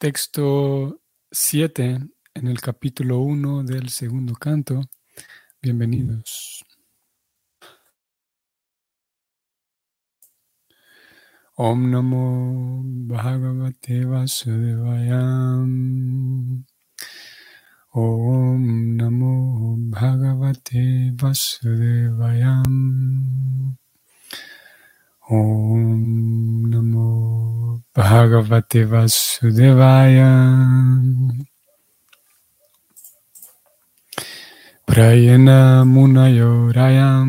Texto 7 en el capítulo 1 del segundo canto. Bienvenidos. Om Namo Bhagavate Vasudevayam. Om Namo Bhagavate Vasudevayam. Om Namo Bhagavate Vasudevaya. Prayena Munayorayam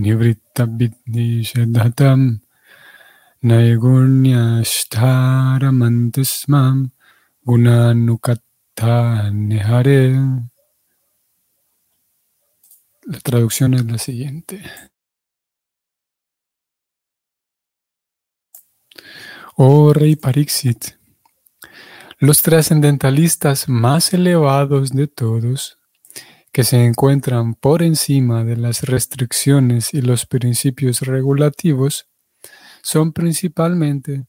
Nivritta Vidhi Shadhatam Naigurnyastharamantasmam Gunanukatta Nehare. La traducción es la siguiente. Oh rey Pariksit, los trascendentalistas más elevados de todos, que se encuentran por encima de las restricciones y los principios regulativos, son principalmente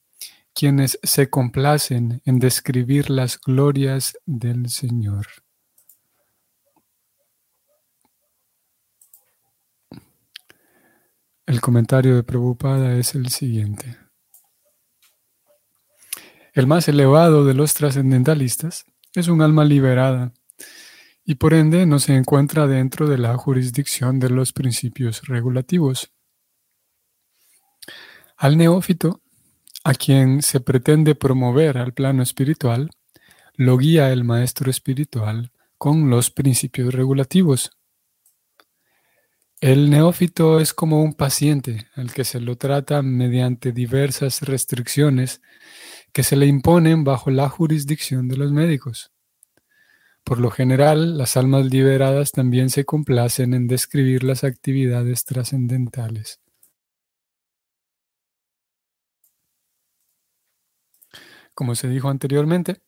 quienes se complacen en describir las glorias del Señor. El comentario de Prabhupada es el siguiente. El más elevado de los trascendentalistas es un alma liberada y por ende no se encuentra dentro de la jurisdicción de los principios regulativos. Al neófito, a quien se pretende promover al plano espiritual, lo guía el maestro espiritual con los principios regulativos. El neófito es como un paciente al que se lo trata mediante diversas restricciones que se le imponen bajo la jurisdicción de los médicos. Por lo general, las almas liberadas también se complacen en describir las actividades trascendentales. Como se dijo anteriormente,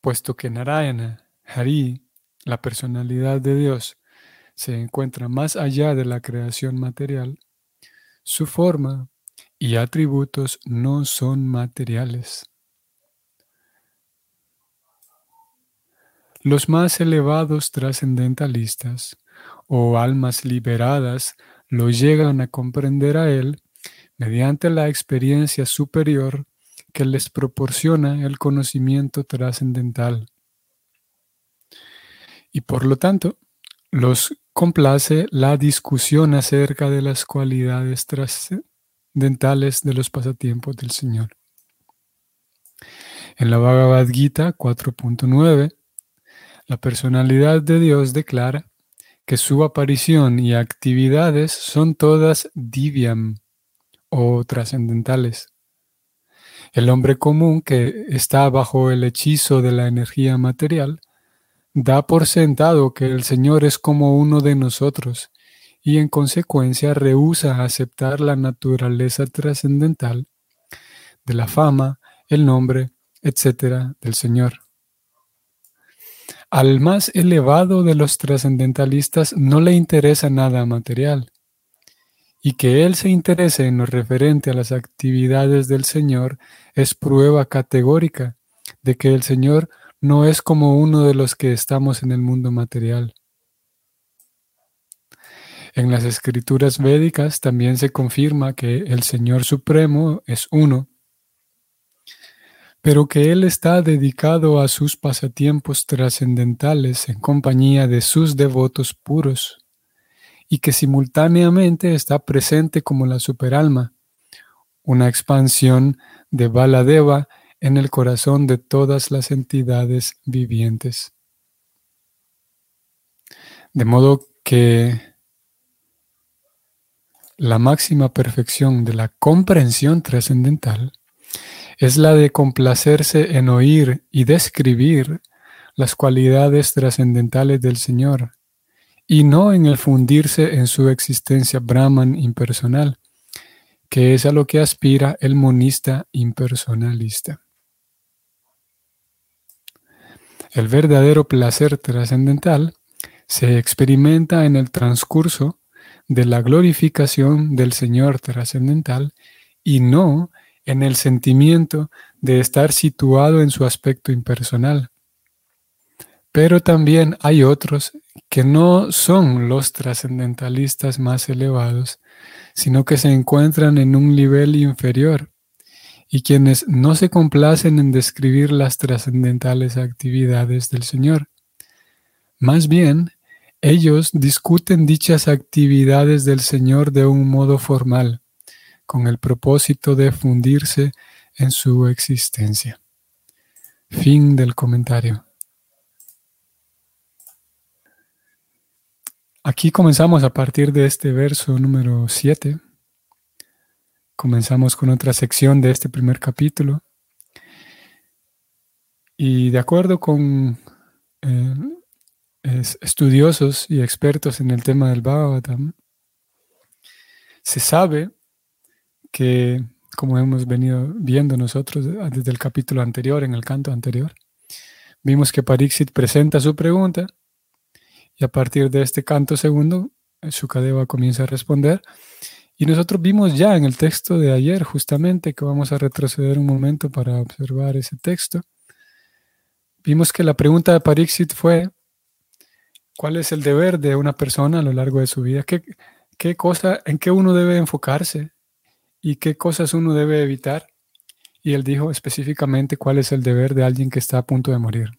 puesto que Narayana, Hari, la personalidad de Dios, se encuentra más allá de la creación material, su forma, y atributos no son materiales. Los más elevados trascendentalistas o almas liberadas lo llegan a comprender a él mediante la experiencia superior que les proporciona el conocimiento trascendental. Y por lo tanto, los complace la discusión acerca de las cualidades trascendentales dentales de los pasatiempos del Señor. En la Bhagavad Gita 4.9, la personalidad de Dios declara que su aparición y actividades son todas divyam o trascendentales. El hombre común que está bajo el hechizo de la energía material da por sentado que el Señor es como uno de nosotros y en consecuencia rehúsa aceptar la naturaleza trascendental de la fama, el nombre, etc. del Señor. Al más elevado de los trascendentalistas no le interesa nada material, y que él se interese en lo referente a las actividades del Señor es prueba categórica de que el Señor no es como uno de los que estamos en el mundo material. En las escrituras védicas también se confirma que el Señor Supremo es uno, pero que Él está dedicado a sus pasatiempos trascendentales en compañía de sus devotos puros, y que simultáneamente está presente como la superalma, una expansión de Baladeva en el corazón de todas las entidades vivientes. De modo que la máxima perfección de la comprensión trascendental es la de complacerse en oír y describir las cualidades trascendentales del Señor, y no en el fundirse en su existencia Brahman impersonal, que es a lo que aspira el monista impersonalista. El verdadero placer trascendental se experimenta en el transcurso de la glorificación del Señor trascendental y no en el sentimiento de estar situado en su aspecto impersonal. Pero también hay otros que no son los trascendentalistas más elevados, sino que se encuentran en un nivel inferior y quienes no se complacen en describir las trascendentales actividades del Señor. Más bien, ellos discuten dichas actividades del Señor de un modo formal, con el propósito de fundirse en su existencia. Fin del comentario. Aquí comenzamos a partir de este verso número 7. Comenzamos con otra sección de este primer capítulo. Y de acuerdo con eh, estudiosos y expertos en el tema del Bhagavatam, se sabe que, como hemos venido viendo nosotros desde el capítulo anterior, en el canto anterior, vimos que Pariksit presenta su pregunta y a partir de este canto segundo, Shukadeva comienza a responder. Y nosotros vimos ya en el texto de ayer, justamente, que vamos a retroceder un momento para observar ese texto, vimos que la pregunta de Pariksit fue, ¿Cuál es el deber de una persona a lo largo de su vida? ¿Qué, qué cosa, en qué uno debe enfocarse y qué cosas uno debe evitar? Y él dijo específicamente cuál es el deber de alguien que está a punto de morir.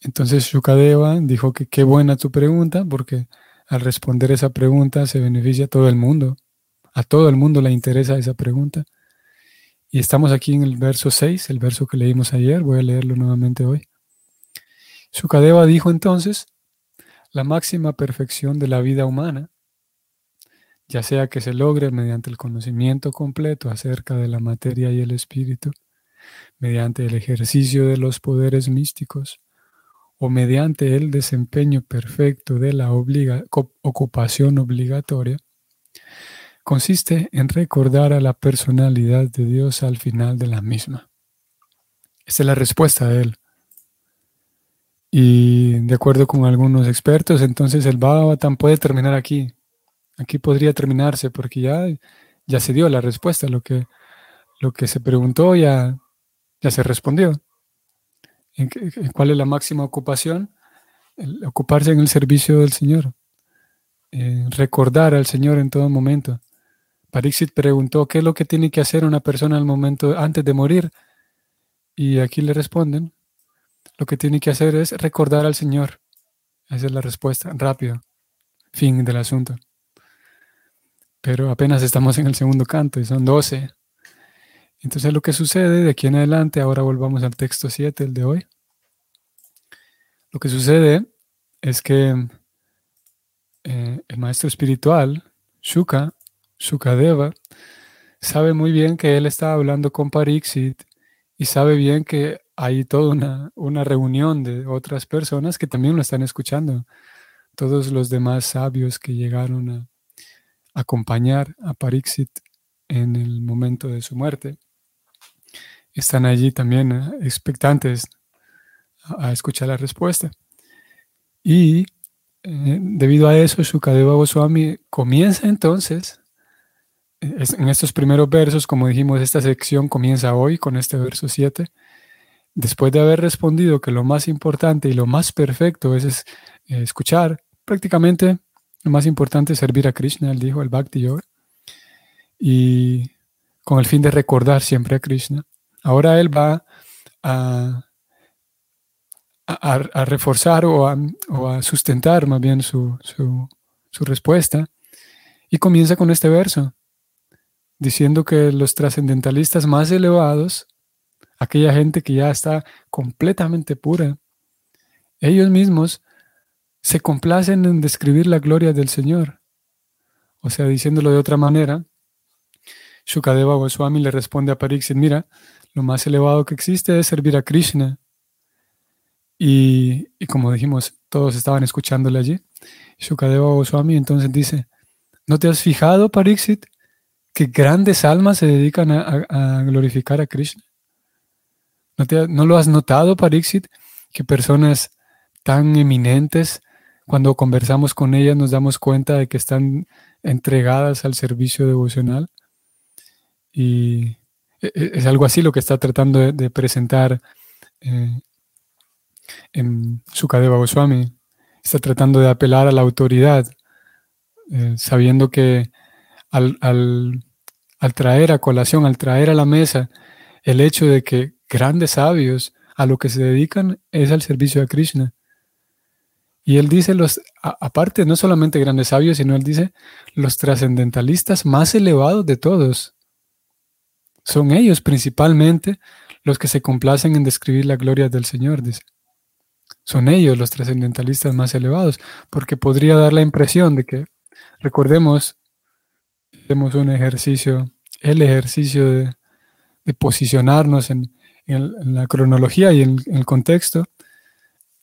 Entonces Shukadeva dijo que qué buena tu pregunta, porque al responder esa pregunta se beneficia a todo el mundo. A todo el mundo le interesa esa pregunta. Y estamos aquí en el verso 6, el verso que leímos ayer, voy a leerlo nuevamente hoy. Sukadeva dijo entonces, la máxima perfección de la vida humana, ya sea que se logre mediante el conocimiento completo acerca de la materia y el espíritu, mediante el ejercicio de los poderes místicos, o mediante el desempeño perfecto de la ocupación obligatoria, consiste en recordar a la personalidad de Dios al final de la misma. Esa es la respuesta de él. Y de acuerdo con algunos expertos, entonces el Bhagavatam puede terminar aquí. Aquí podría terminarse porque ya, ya se dio la respuesta. Lo que, lo que se preguntó ya, ya se respondió. ¿En ¿Cuál es la máxima ocupación? ocuparse en el servicio del Señor. recordar al Señor en todo momento. Parixit preguntó, ¿qué es lo que tiene que hacer una persona al momento antes de morir? Y aquí le responden, lo que tiene que hacer es recordar al Señor. Esa es la respuesta, rápido. Fin del asunto. Pero apenas estamos en el segundo canto y son 12. Entonces lo que sucede de aquí en adelante, ahora volvamos al texto 7, el de hoy. Lo que sucede es que eh, el maestro espiritual, Shuka, Shukadeva, sabe muy bien que él está hablando con Pariksit y sabe bien que hay toda una, reunión de otras personas que también lo están escuchando. Todos los demás sabios que llegaron a acompañar a Parixit en el momento de su muerte están allí también eh, expectantes a, escuchar la respuesta. Y eh, debido a eso, Shukadeva Goswami comienza entonces, eh, en estos primeros versos, como dijimos, esta sección comienza hoy con este verso 7, después de haber respondido que lo más importante y lo más perfecto es, eh, escuchar, prácticamente lo más importante es servir a Krishna, él dijo, el Bhakti Yoga, y con el fin de recordar siempre a Krishna. Ahora él va a, reforzar o a, sustentar más bien su respuesta y comienza con este verso, diciendo que los trascendentalistas más elevados aquella gente que ya está completamente pura, ellos mismos se complacen en describir la gloria del Señor. O sea, diciéndolo de otra manera, Shukadeva Goswami le responde a Pariksit, mira, lo más elevado que existe es servir a Krishna. Y, como dijimos, todos estaban escuchándole allí. Shukadeva Goswami entonces dice, ¿no te has fijado, Pariksit, que grandes almas se dedican a glorificar a Krishna? ¿No, lo has notado, Parixit? Que personas tan eminentes, cuando conversamos con ellas, nos damos cuenta de que están entregadas al servicio devocional. Y e, e, es algo así lo que está tratando de, presentar eh, en Sukadeva Goswami. Está tratando de apelar a la autoridad, eh, sabiendo que al, al traer a colación, al traer a la mesa el hecho de que grandes sabios a lo que se dedican es al servicio a Krishna. Y él dice, los, aparte, no solamente grandes sabios, sino él dice, los trascendentalistas más elevados de todos. Son ellos principalmente los que se complacen en describir la gloria del Señor, dice. Son ellos los trascendentalistas más elevados, porque podría dar la impresión de que, recordemos, hacemos un ejercicio, el ejercicio de, posicionarnos en, la cronología y en, el contexto,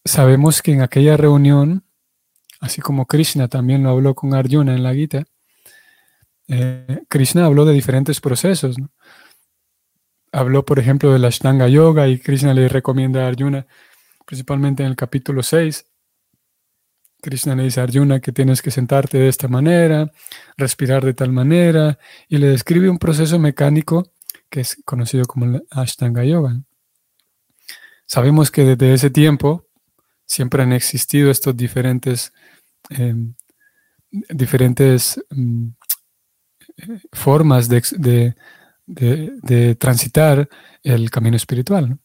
sabemos que en aquella reunión, así como Krishna también lo habló con Arjuna en la Gita, eh, Krishna habló de diferentes procesos. Habló, por ejemplo, de la Ashtanga Yoga y Krishna le recomienda a Arjuna, principalmente en el capítulo 6, Krishna le dice a Arjuna que tienes que sentarte de esta manera, respirar de tal manera, y le describe un proceso mecánico que es conocido como el Ashtanga Yoga. Sabemos que desde ese tiempo siempre han existido estos diferentes, em, diferentes mm, formas de, transitar el camino espiritual.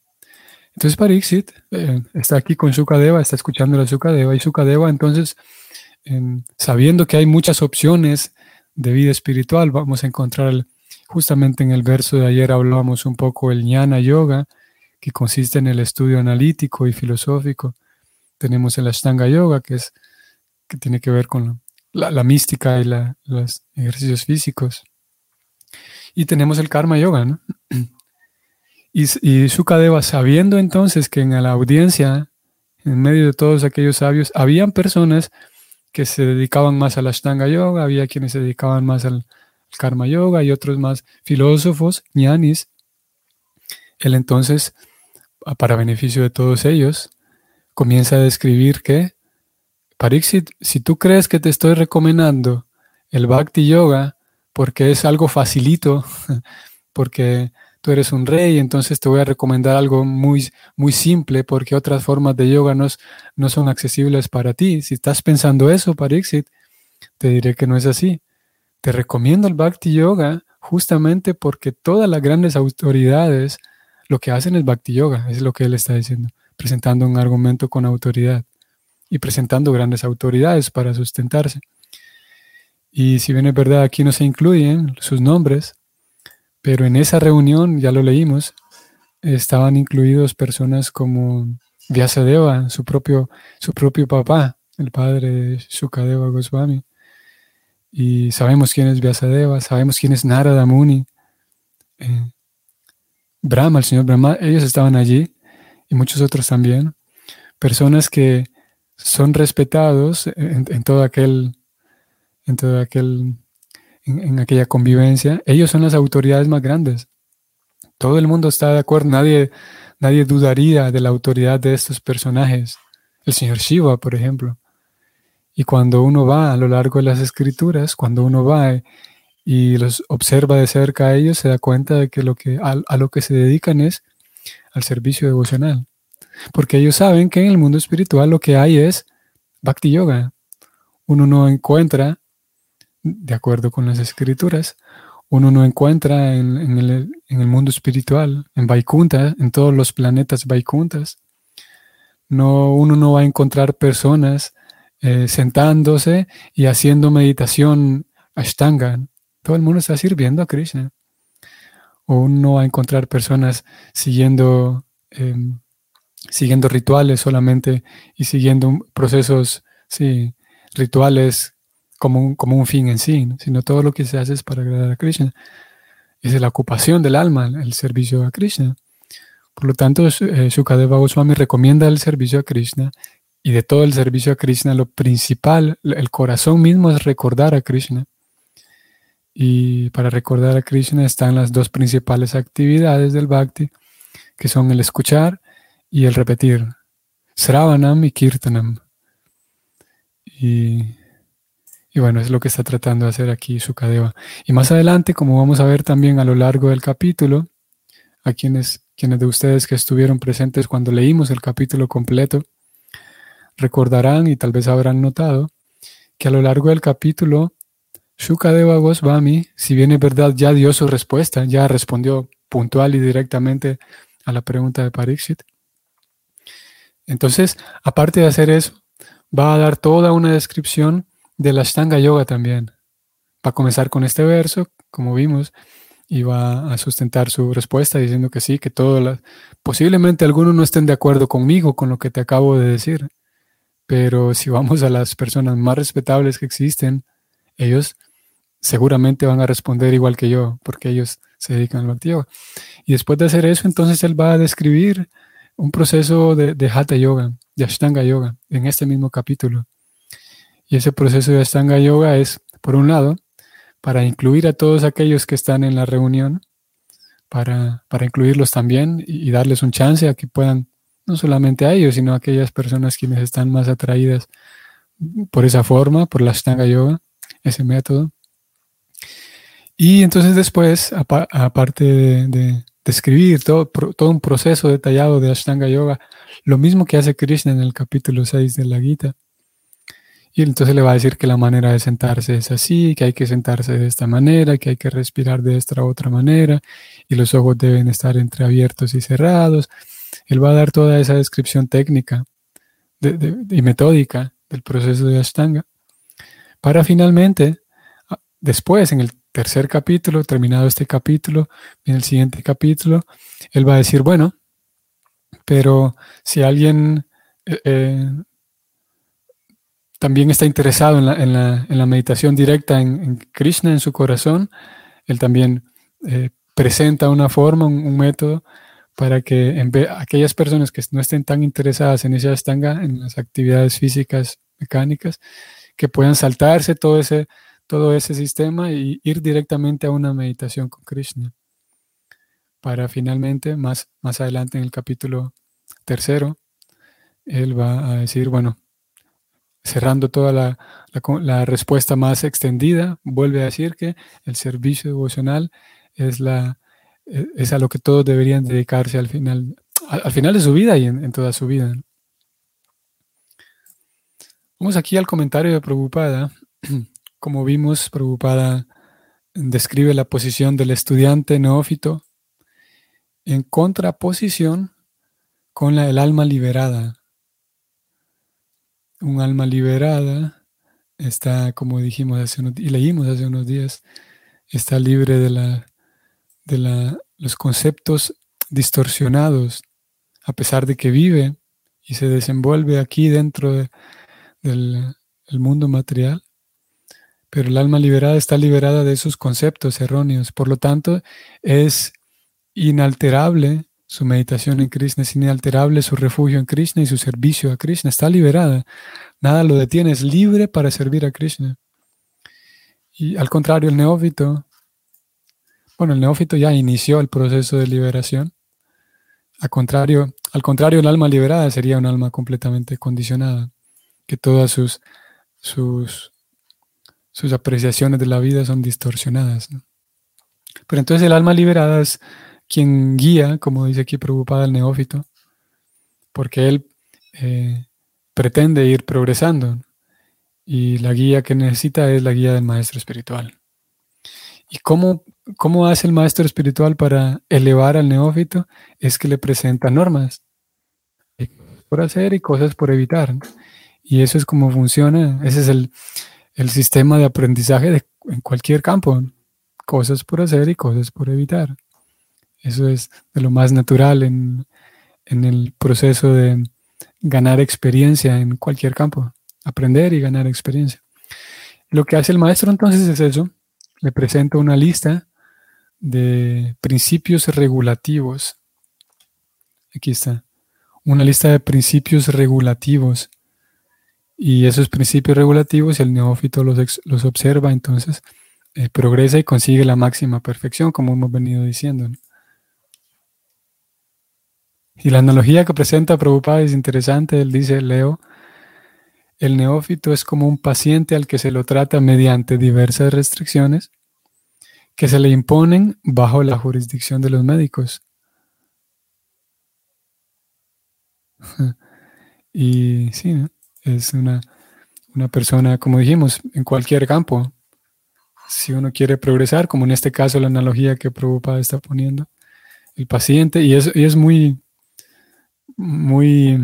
Entonces Pariksit eh, está aquí con Sukadeva, está escuchando a Sukadeva y Sukadeva entonces, em, sabiendo que hay muchas opciones de vida espiritual, vamos a encontrar justamente en el verso de ayer hablábamos un poco el Jnana Yoga, que consiste en el estudio analítico y filosófico. Tenemos el Ashtanga Yoga, que, es, que tiene que ver con la, mística y los ejercicios físicos. Y tenemos el Karma Yoga, ¿no? Y, y Sukadeva, sabiendo entonces que en la audiencia, en medio de todos aquellos sabios, habían personas que se dedicaban más al Ashtanga Yoga, había quienes se dedicaban más al, Karma Yoga y otros más filósofos, ñanis. Él entonces, para beneficio de todos ellos, comienza a describir que, Pariksit, si tú crees que te estoy recomendando el Bhakti Yoga porque es algo facilito, porque tú eres un rey, entonces te voy a recomendar algo muy, muy simple porque otras formas de yoga no, no son accesibles para ti. Si estás pensando eso, Pariksit, te diré que no es así. Te recomiendo el Bhakti Yoga justamente porque todas las grandes autoridades lo que hacen es Bhakti Yoga, es lo que él está diciendo, presentando un argumento con autoridad y presentando grandes autoridades para sustentarse. Y si bien es verdad, aquí no se incluyen sus nombres, pero en esa reunión, ya lo leímos, estaban incluidos personas como Vyasadeva, su propio, su propio papá, el padre Shukadeva Goswami. Y sabemos quién es Vyasadeva, sabemos quién es Narada Muni. Eh, Brahma, el señor Brahma, ellos estaban allí y muchos otros también. Personas que son respetados en, todo aquel, en todo aquel en, aquella convivencia, ellos son las autoridades más grandes. Todo el mundo está de acuerdo, nadie, nadie dudaría de la autoridad de estos personajes. El señor Shiva, por ejemplo. Y cuando uno va a lo largo de las escrituras, cuando uno va y los observa de cerca a ellos, se da cuenta de que, lo que a, a lo que se dedican es al servicio devocional. Porque ellos saben que en el mundo espiritual lo que hay es bhakti yoga. Uno no encuentra de acuerdo con las escrituras, uno no encuentra en, el, mundo espiritual, en Vaikunta, en todos los planetas Vaikuntas. No, uno no va a encontrar personas eh, sentándose y haciendo meditación ashtanga. Todo el mundo está sirviendo a Krishna. O uno a encontrar personas siguiendo, em, siguiendo rituales solamente y siguiendo procesos, sí, rituales como un, como un fin en sí, sino todo lo que se hace es para agradar a Krishna. Es la ocupación del alma, el servicio a Krishna. Por lo tanto, eh, Sukadeva Goswami recomienda el servicio a Krishna y de todo el servicio a Krishna, lo principal, el corazón mismo es recordar a Krishna. Y para recordar a Krishna están las dos principales actividades del bhakti, que son el escuchar y el repetir. Sravanam y Kirtanam. Y bueno, es lo que está tratando de hacer aquí Sukadeva. Y más adelante, como vamos a ver también a lo largo del capítulo, a quienes, quienes de ustedes que estuvieron presentes cuando leímos el capítulo completo, recordarán y tal vez habrán notado que a lo largo del capítulo, Shukadeva Goswami, si bien es verdad, ya dio su respuesta, ya respondió puntual y directamente a la pregunta de Pariksit. Entonces, aparte de hacer eso, va a dar toda una descripción de la Ashtanga Yoga también. Va a comenzar con este verso, como vimos, y va a sustentar su respuesta diciendo que sí, que todo las... Posiblemente algunos no estén de acuerdo conmigo con lo que te acabo de decir, pero si vamos a las personas más respetables que existen, ellos seguramente van a responder igual que yo, porque ellos se dedican al Bhakti Yoga. Y después de hacer eso, entonces él va a describir un proceso de, Hatha Yoga, de Ashtanga Yoga, en este mismo capítulo. Y ese proceso de Ashtanga Yoga es, por un lado, para incluir a todos aquellos que están en la reunión, para, para incluirlos también y, darles un chance a que puedan, no solamente a ellos, sino a aquellas personas quienes están más atraídas por esa forma, por la Ashtanga Yoga, ese método. Y entonces después, aparte de, describir todo, todo un proceso detallado de Ashtanga Yoga, lo mismo que hace Krishna en el capítulo 6 de la Gita, y entonces le va a decir que la manera de sentarse es así, que hay que sentarse de esta manera, que hay que respirar de esta otra manera, y los ojos deben estar entreabiertos y cerrados. Él va a dar toda esa descripción técnica y metódica del proceso de Ashtanga, para finalmente, después, en el tercer capítulo, terminado este capítulo, en el siguiente capítulo, él va a decir, bueno, pero si alguien eh, eh, también está interesado en la, meditación directa en, Krishna, en su corazón, él también eh, presenta una forma, un, método para que en aquellas personas que no estén tan interesadas en esa astanga, en las actividades físicas, mecánicas, que puedan saltarse todo ese, todo ese sistema y ir directamente a una meditación con Krishna. Para finalmente, más, más adelante en el capítulo tercero, él va a decir, bueno, cerrando toda la, respuesta más extendida, vuelve a decir que el servicio devocional es, la, es a lo que todos deberían dedicarse al final, al, final de su vida y en, toda su vida. Vamos aquí al comentario de Prabhupada. Como vimos, Prabhupada describe la posición del estudiante neófito en contraposición con la del alma liberada un alma liberada está, como dijimos hace unos, y leímos hace unos días, está libre de, la, de los conceptos distorsionados, a pesar de que vive y se desenvuelve aquí dentro del mundo material. Pero el alma liberada está liberada de esos conceptos erróneos. Por lo tanto, es inalterable su meditación en Krishna es inalterable, su refugio en Krishna y su servicio a Krishna está liberada. Nada lo detiene, es libre para servir a Krishna. Y al contrario, el neófito, bueno, el neófito ya inició el proceso de liberación. Al contrario, al contrario, el alma liberada sería un alma completamente condicionada, que todas sus, sus, sus apreciaciones de la vida son distorsionadas. Pero entonces el alma liberada es quien guía, como dice aquí preocupada el neófito, porque él eh, pretende ir progresando y la guía que necesita es la guía del maestro espiritual. ¿Y cómo, cómo hace el maestro espiritual para elevar al neófito? Es que le presenta normas por hacer y cosas por evitar. Y eso es como funciona, ese es el, sistema de aprendizaje en cualquier campo, cosas por hacer y cosas por evitar. Eso es de lo más natural en, el proceso de ganar experiencia en cualquier campo, aprender y ganar experiencia. Lo que hace el maestro entonces es eso, le presenta una lista de principios regulativos. Aquí está, una lista de principios regulativos. Y esos principios regulativos, el neófito los, los observa, entonces eh, progresa y consigue la máxima perfección, como hemos venido diciendo. Y la analogía que presenta Prabhupada es interesante. Él dice, Leo, el neófito es como un paciente al que se lo trata mediante diversas restricciones que se le imponen bajo la jurisdicción de los médicos. Y sí, es una, una persona, como dijimos, en cualquier campo. Si uno quiere progresar, como en este caso la analogía que Prabhupada está poniendo, el paciente, y es, y es muy, muy,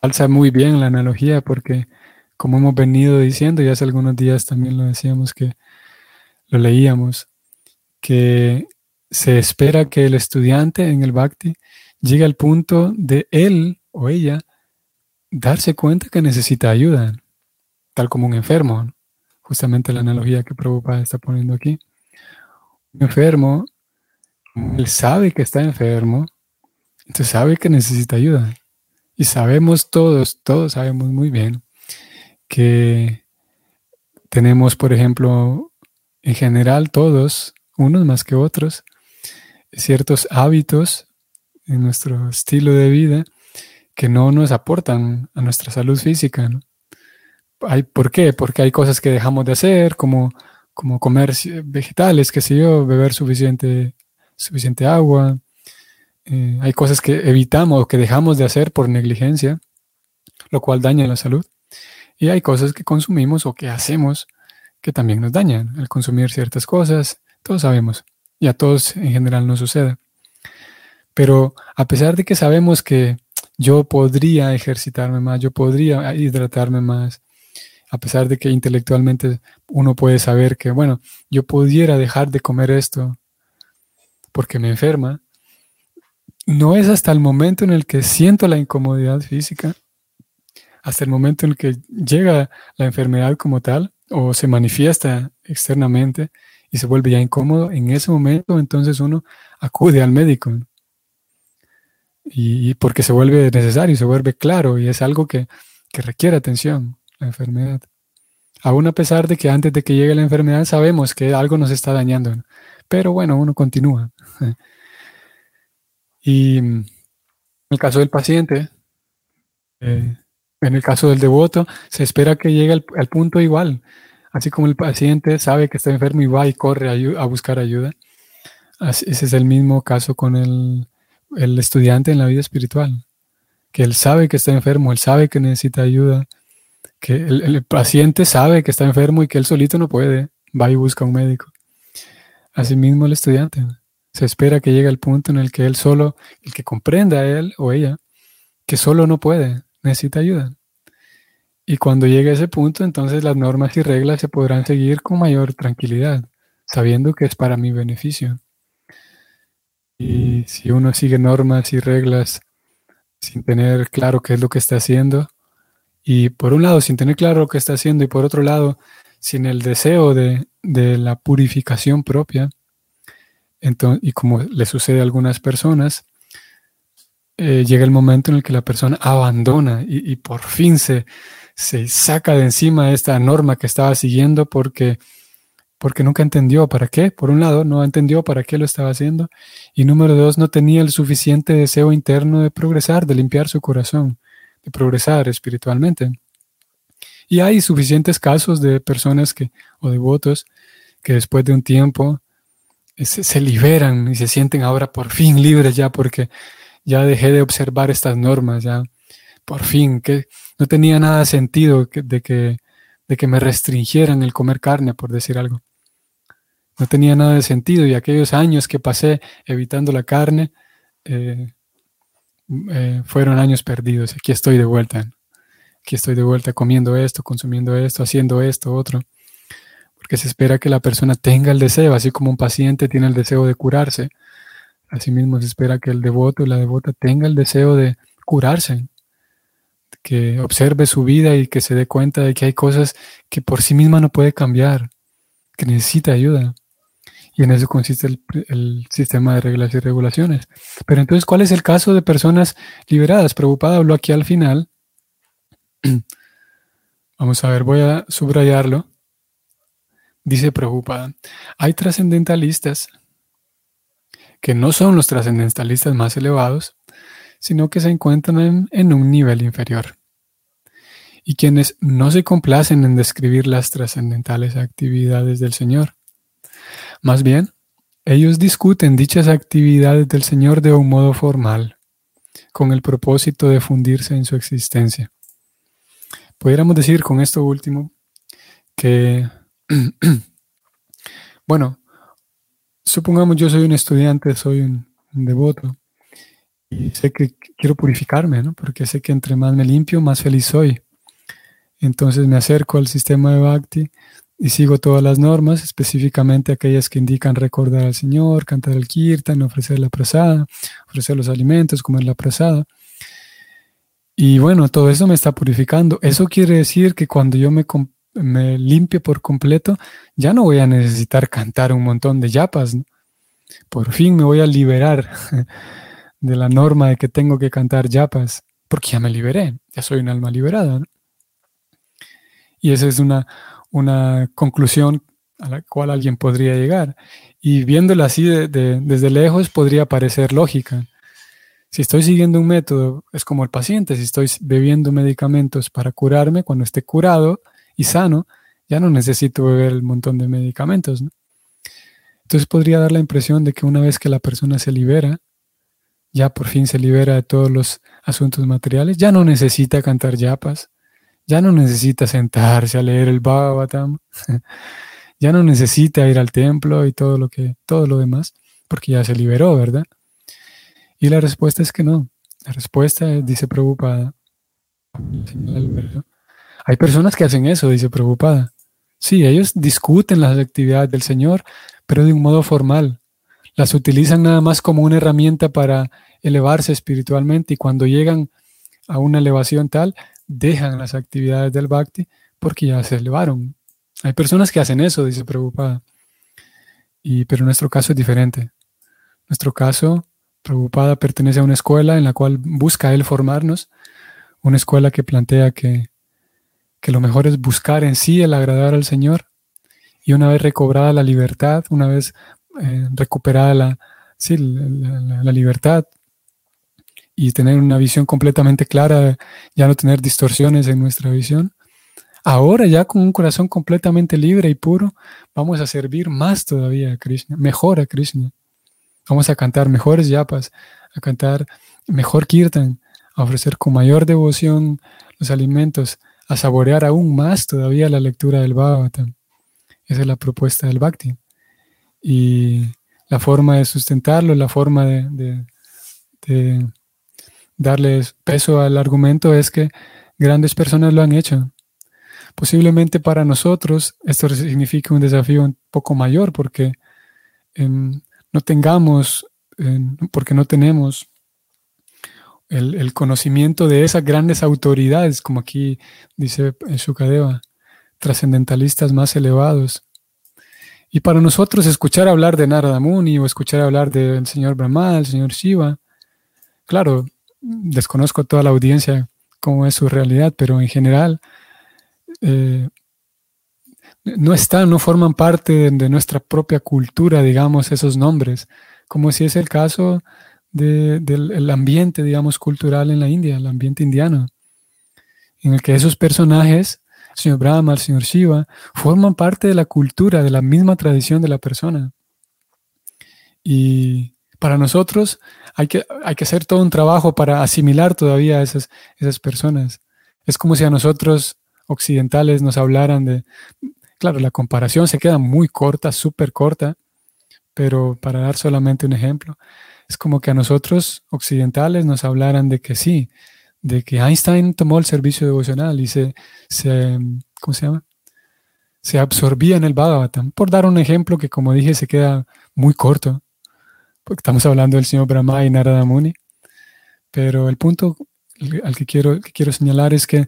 alza muy bien la analogía, porque como hemos venido diciendo, y hace algunos días también lo decíamos que lo leíamos, que se espera que el estudiante en el Bhakti llegue al punto de él o ella darse cuenta que necesita ayuda, tal como un enfermo. Justamente la analogía que Prabhupada está poniendo aquí. Un enfermo, él sabe que está enfermo, entonces sabe que necesita ayuda. Y sabemos todos, todos sabemos muy bien que tenemos, por ejemplo, en general todos, unos más que otros, ciertos hábitos en nuestro estilo de vida que no nos aportan a nuestra salud física. Hay, ¿Por qué? Porque hay cosas que dejamos de hacer, como, como comer vegetales, qué sé yo, beber suficiente, suficiente agua. Eh, hay cosas que evitamos o que dejamos de hacer por negligencia, lo cual daña la salud. Y hay cosas que consumimos o que hacemos que también nos dañan. El consumir ciertas cosas, todos sabemos, y a todos en general nos sucede. Pero a pesar de que sabemos que yo podría ejercitarme más, yo podría hidratarme más, a pesar de que intelectualmente uno puede saber que, bueno, yo pudiera dejar de comer esto porque me enferma, no es hasta el momento en el que siento la incomodidad física, hasta el momento en el que llega la enfermedad como tal o se manifiesta externamente y se vuelve ya incómodo, en ese momento entonces uno acude al médico y, porque se vuelve necesario, se vuelve claro y es algo que, requiere atención, la enfermedad. Aún a pesar de que antes de que llegue la enfermedad sabemos que algo nos está dañando, pero bueno, uno continúa. Y en el caso del paciente, eh, en el caso del devoto, se espera que llegue al, punto igual. Así como el paciente sabe que está enfermo y va y corre a, buscar ayuda. ese es el mismo caso con el, el estudiante en la vida espiritual, que él sabe que está enfermo, él sabe que necesita ayuda, que el, paciente sabe que está enfermo y que él solito no puede, va y busca un médico. Asimismo el estudiante, se espera que llegue al punto en el que él solo, el que comprenda a él o ella, que solo no puede, necesita ayuda. Y cuando llegue a ese punto, entonces las normas y reglas se podrán seguir con mayor tranquilidad, sabiendo que es para mi beneficio. Y si uno sigue normas y reglas sin tener claro qué es lo que está haciendo, y por un lado sin tener claro lo que está haciendo y por otro lado sin el deseo de, la purificación propia, entonces, y como le sucede a algunas personas, eh, llega el momento en el que la persona abandona y por fin se, se saca de encima esta norma que estaba siguiendo porque porque nunca entendió para qué. Por un lado, no entendió para qué lo estaba haciendo. Y número dos, no tenía el suficiente deseo interno de progresar, de limpiar su corazón, de progresar espiritualmente. Y hay suficientes casos de personas que, o devotos que después de un tiempo eh, se, liberan y se sienten ahora por fin libres ya porque ya dejé de observar estas normas, ya por fin, que no tenía nada sentido de, que, de que me restringieran el comer carne, por decir algo. No tenía nada de sentido y aquellos años que pasé evitando la carne eh, eh, fueron años perdidos. Aquí estoy de vuelta. Aquí estoy de vuelta comiendo esto, consumiendo esto, haciendo esto, otro. Porque se espera que la persona tenga el deseo, así como un paciente tiene el deseo de curarse. Asimismo se espera que el devoto o la devota tenga el deseo de curarse, que observe su vida y que se dé cuenta de que hay cosas que por sí misma no puede cambiar, que necesita ayuda. Y en eso consiste el, sistema de reglas y regulaciones. Pero entonces, ¿cuál es el caso de personas liberadas? Preocupada habló aquí al final. Vamos a ver, voy a subrayarlo. Dice preocupada, hay trascendentalistas que no son los trascendentalistas más elevados, sino que se encuentran en un nivel inferior. y quienes no se complacen en describir las trascendentales actividades del Señor. Más bien, ellos discuten dichas actividades del Señor de un modo formal, con el propósito de fundirse en su existencia. Pudiéramos decir con esto último que, bueno, supongamos yo soy un estudiante, soy un, devoto, y sé que quiero purificarme, ¿no? Porque sé que entre más me limpio, más feliz soy. Entonces me acerco al sistema de Bhakti y sigo todas las normas, específicamente aquellas que indican recordar al Señor, cantar el kirtan, ofrecer la prasada, ofrecer los alimentos, comer la prasada. Y bueno, todo eso me está purificando. Eso quiere decir que cuando yo me, me limpie por completo, ya no voy a necesitar cantar un montón de yapas. Por fin me voy a liberar de la norma de que tengo que cantar yapas, porque ya me liberé, ya soy un alma liberada. Y esa es una, una conclusión a la cual alguien podría llegar. Y viéndola así desde lejos podría parecer lógica. Si estoy siguiendo un método, es como el paciente, si estoy bebiendo medicamentos para curarme, cuando esté curado y sano, ya no necesito beber el montón de medicamentos. Entonces podría dar la impresión de que una vez que la persona se libera, ya por fin se libera de todos los asuntos materiales, ya no necesita cantar yapas, ya no necesita sentarse a leer el Bhagavatam, ya no necesita ir al templo y todo lo que, todo lo demás, porque ya se liberó, ¿verdad? Y la respuesta es que no. La respuesta dice preocupada. Hay personas que hacen eso, dice preocupada. Sí, ellos discuten las actividades del Señor, pero de un modo formal. Las utilizan nada más como una herramienta para elevarse espiritualmente y cuando llegan a una elevación tal, dejan las actividades del bhakti porque ya se elevaron. Hay personas que hacen eso, dice Prabhupada. Y, pero nuestro caso es diferente. Nuestro caso, Prabhupada pertenece a una escuela en la cual busca él formarnos, una escuela que plantea que, que lo mejor es buscar en sí el agradar al Señor y una vez recobrada la libertad, una vez eh, recuperada la, la libertad, y tener una visión completamente clara, ya no tener distorsiones en nuestra visión. Ahora ya con un corazón completamente libre y puro, vamos a servir más todavía a Krishna, mejor a Krishna. Vamos a cantar mejores yapas, a cantar mejor kirtan, a ofrecer con mayor devoción los alimentos, a saborear aún más todavía la lectura del Bhagavatam. Esa es la propuesta del Bhakti. Y la forma de sustentarlo, la forma de darles peso al argumento es que grandes personas lo han hecho. Posiblemente para nosotros esto significa un desafío un poco mayor porque em, no tengamos, porque no tenemos el, conocimiento de esas grandes autoridades, como aquí dice Shukadeva, trascendentalistas más elevados. Y para nosotros escuchar hablar de Narada Muni o escuchar hablar del señor Brahma, el señor Shiva, claro, desconozco toda la audiencia cómo es su realidad, pero en general eh, no están, no forman parte de, nuestra propia cultura, digamos, esos nombres, como si es el caso del ambiente, digamos, cultural en la India, el ambiente indiano, en el que esos personajes, señor Brahma, el señor Shiva, forman parte de la cultura, de la misma tradición de la persona. Y para nosotros hay que, hay que hacer todo un trabajo para asimilar todavía a esas, esas personas. Es como si a nosotros occidentales nos hablaran de, claro, la comparación se queda muy corta, súper corta, pero para dar solamente un ejemplo, es como que a nosotros occidentales nos hablaran de que sí, de que Einstein tomó el servicio devocional y se, se ¿cómo se llama? Se absorbía en el Bhagavatam. Por dar un ejemplo que, como dije, se queda muy corto porque estamos hablando del señor Brahma y Narada Muni, pero el punto al que quiero, quiero señalar es que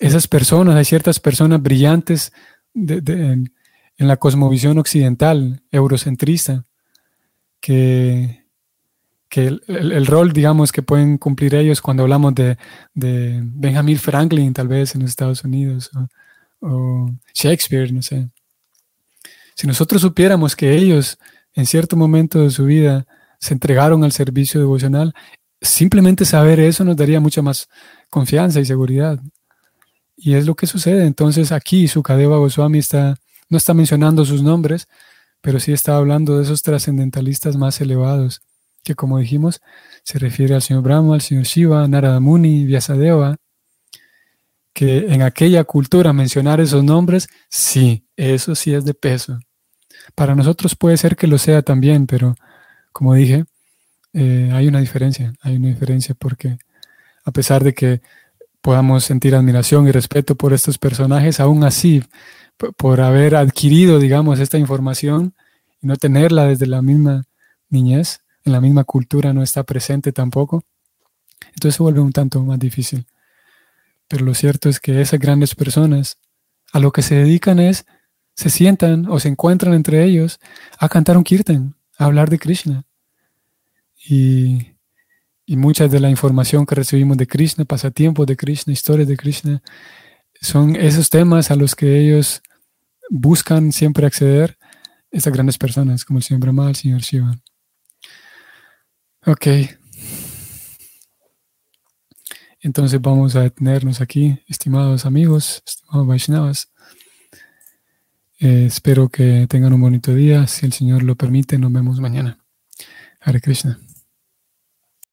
esas personas, hay ciertas personas brillantes en, la cosmovisión occidental, eurocentrista, que, que el, rol, digamos, que pueden cumplir ellos cuando hablamos de, de Benjamin Franklin, tal vez en los Estados Unidos, o, o Shakespeare, no sé. Si nosotros supiéramos que ellos en cierto momento de su vida se entregaron al servicio devocional, simplemente saber eso nos daría mucha más confianza y seguridad. Y es lo que sucede. Entonces aquí Sukadeva Goswami está, no está mencionando sus nombres, pero sí está hablando de esos trascendentalistas más elevados, que como dijimos, se refiere al señor Brahma, al señor Shiva, Narada Muni, Vyasadeva, que en aquella cultura mencionar esos nombres, sí, eso sí es de peso. Para nosotros puede ser que lo sea también, pero como dije, eh, hay una diferencia, hay una diferencia porque a pesar de que podamos sentir admiración y respeto por estos personajes, aún así, por haber adquirido, digamos, esta información y no tenerla desde la misma niñez, en la misma cultura no está presente tampoco, entonces se vuelve un tanto más difícil. Pero lo cierto es que esas grandes personas a lo que se dedican es, se sientan o se encuentran entre ellos a cantar un kirtan, a hablar de Krishna. Y, y mucha de la información que recibimos de Krishna, pasatiempos de Krishna, historias de Krishna, son esos temas a los que ellos buscan siempre acceder, estas grandes personas como el señor Brahma, el señor Shiva. Ok. Entonces vamos a detenernos aquí, estimados amigos, estimados Vaishnavas. Eh, espero que tengan un bonito día. Si el Señor lo permite, nos vemos mañana. Hare Krishna.